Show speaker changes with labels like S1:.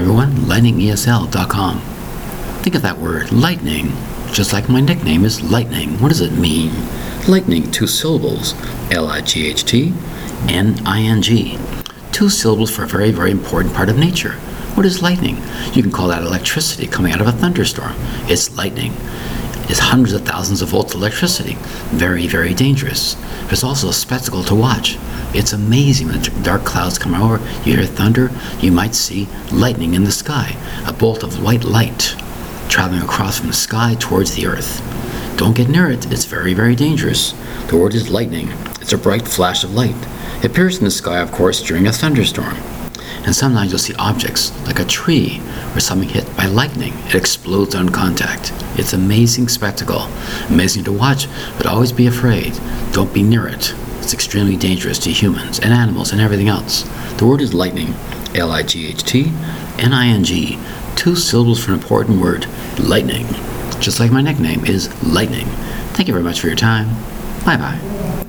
S1: everyone, lightningesl.com. Think of that word, lightning, just like my nickname is Lightning. What does it mean? Lightning, two syllables, L I G H T N I N G. Two syllables for a very, very important part of nature. What is lightning? You can call that electricity coming out of a thunderstorm. It's lightning. It's hundreds of thousands of volts of electricity. Very, very dangerous. It's also a spectacle to watch. It's amazing when dark clouds come over, you hear thunder, you might see lightning in the sky, a bolt of white light traveling across from the sky towards the earth. Don't get near it, it's very, very dangerous. The word is lightning. It's a bright flash of light. It appears in the sky, of course, during a thunderstorm. And sometimes you'll see objects, like a tree, or something hit by lightning. It explodes on contact. It's amazing spectacle. Amazing to watch, but always be afraid. Don't be near it. It's extremely dangerous to humans and animals and everything else. The word is lightning. L I G H T N I N G. Two syllables for an important word, lightning. Just like my nickname is Lightning. Thank you very much for your time. Bye bye.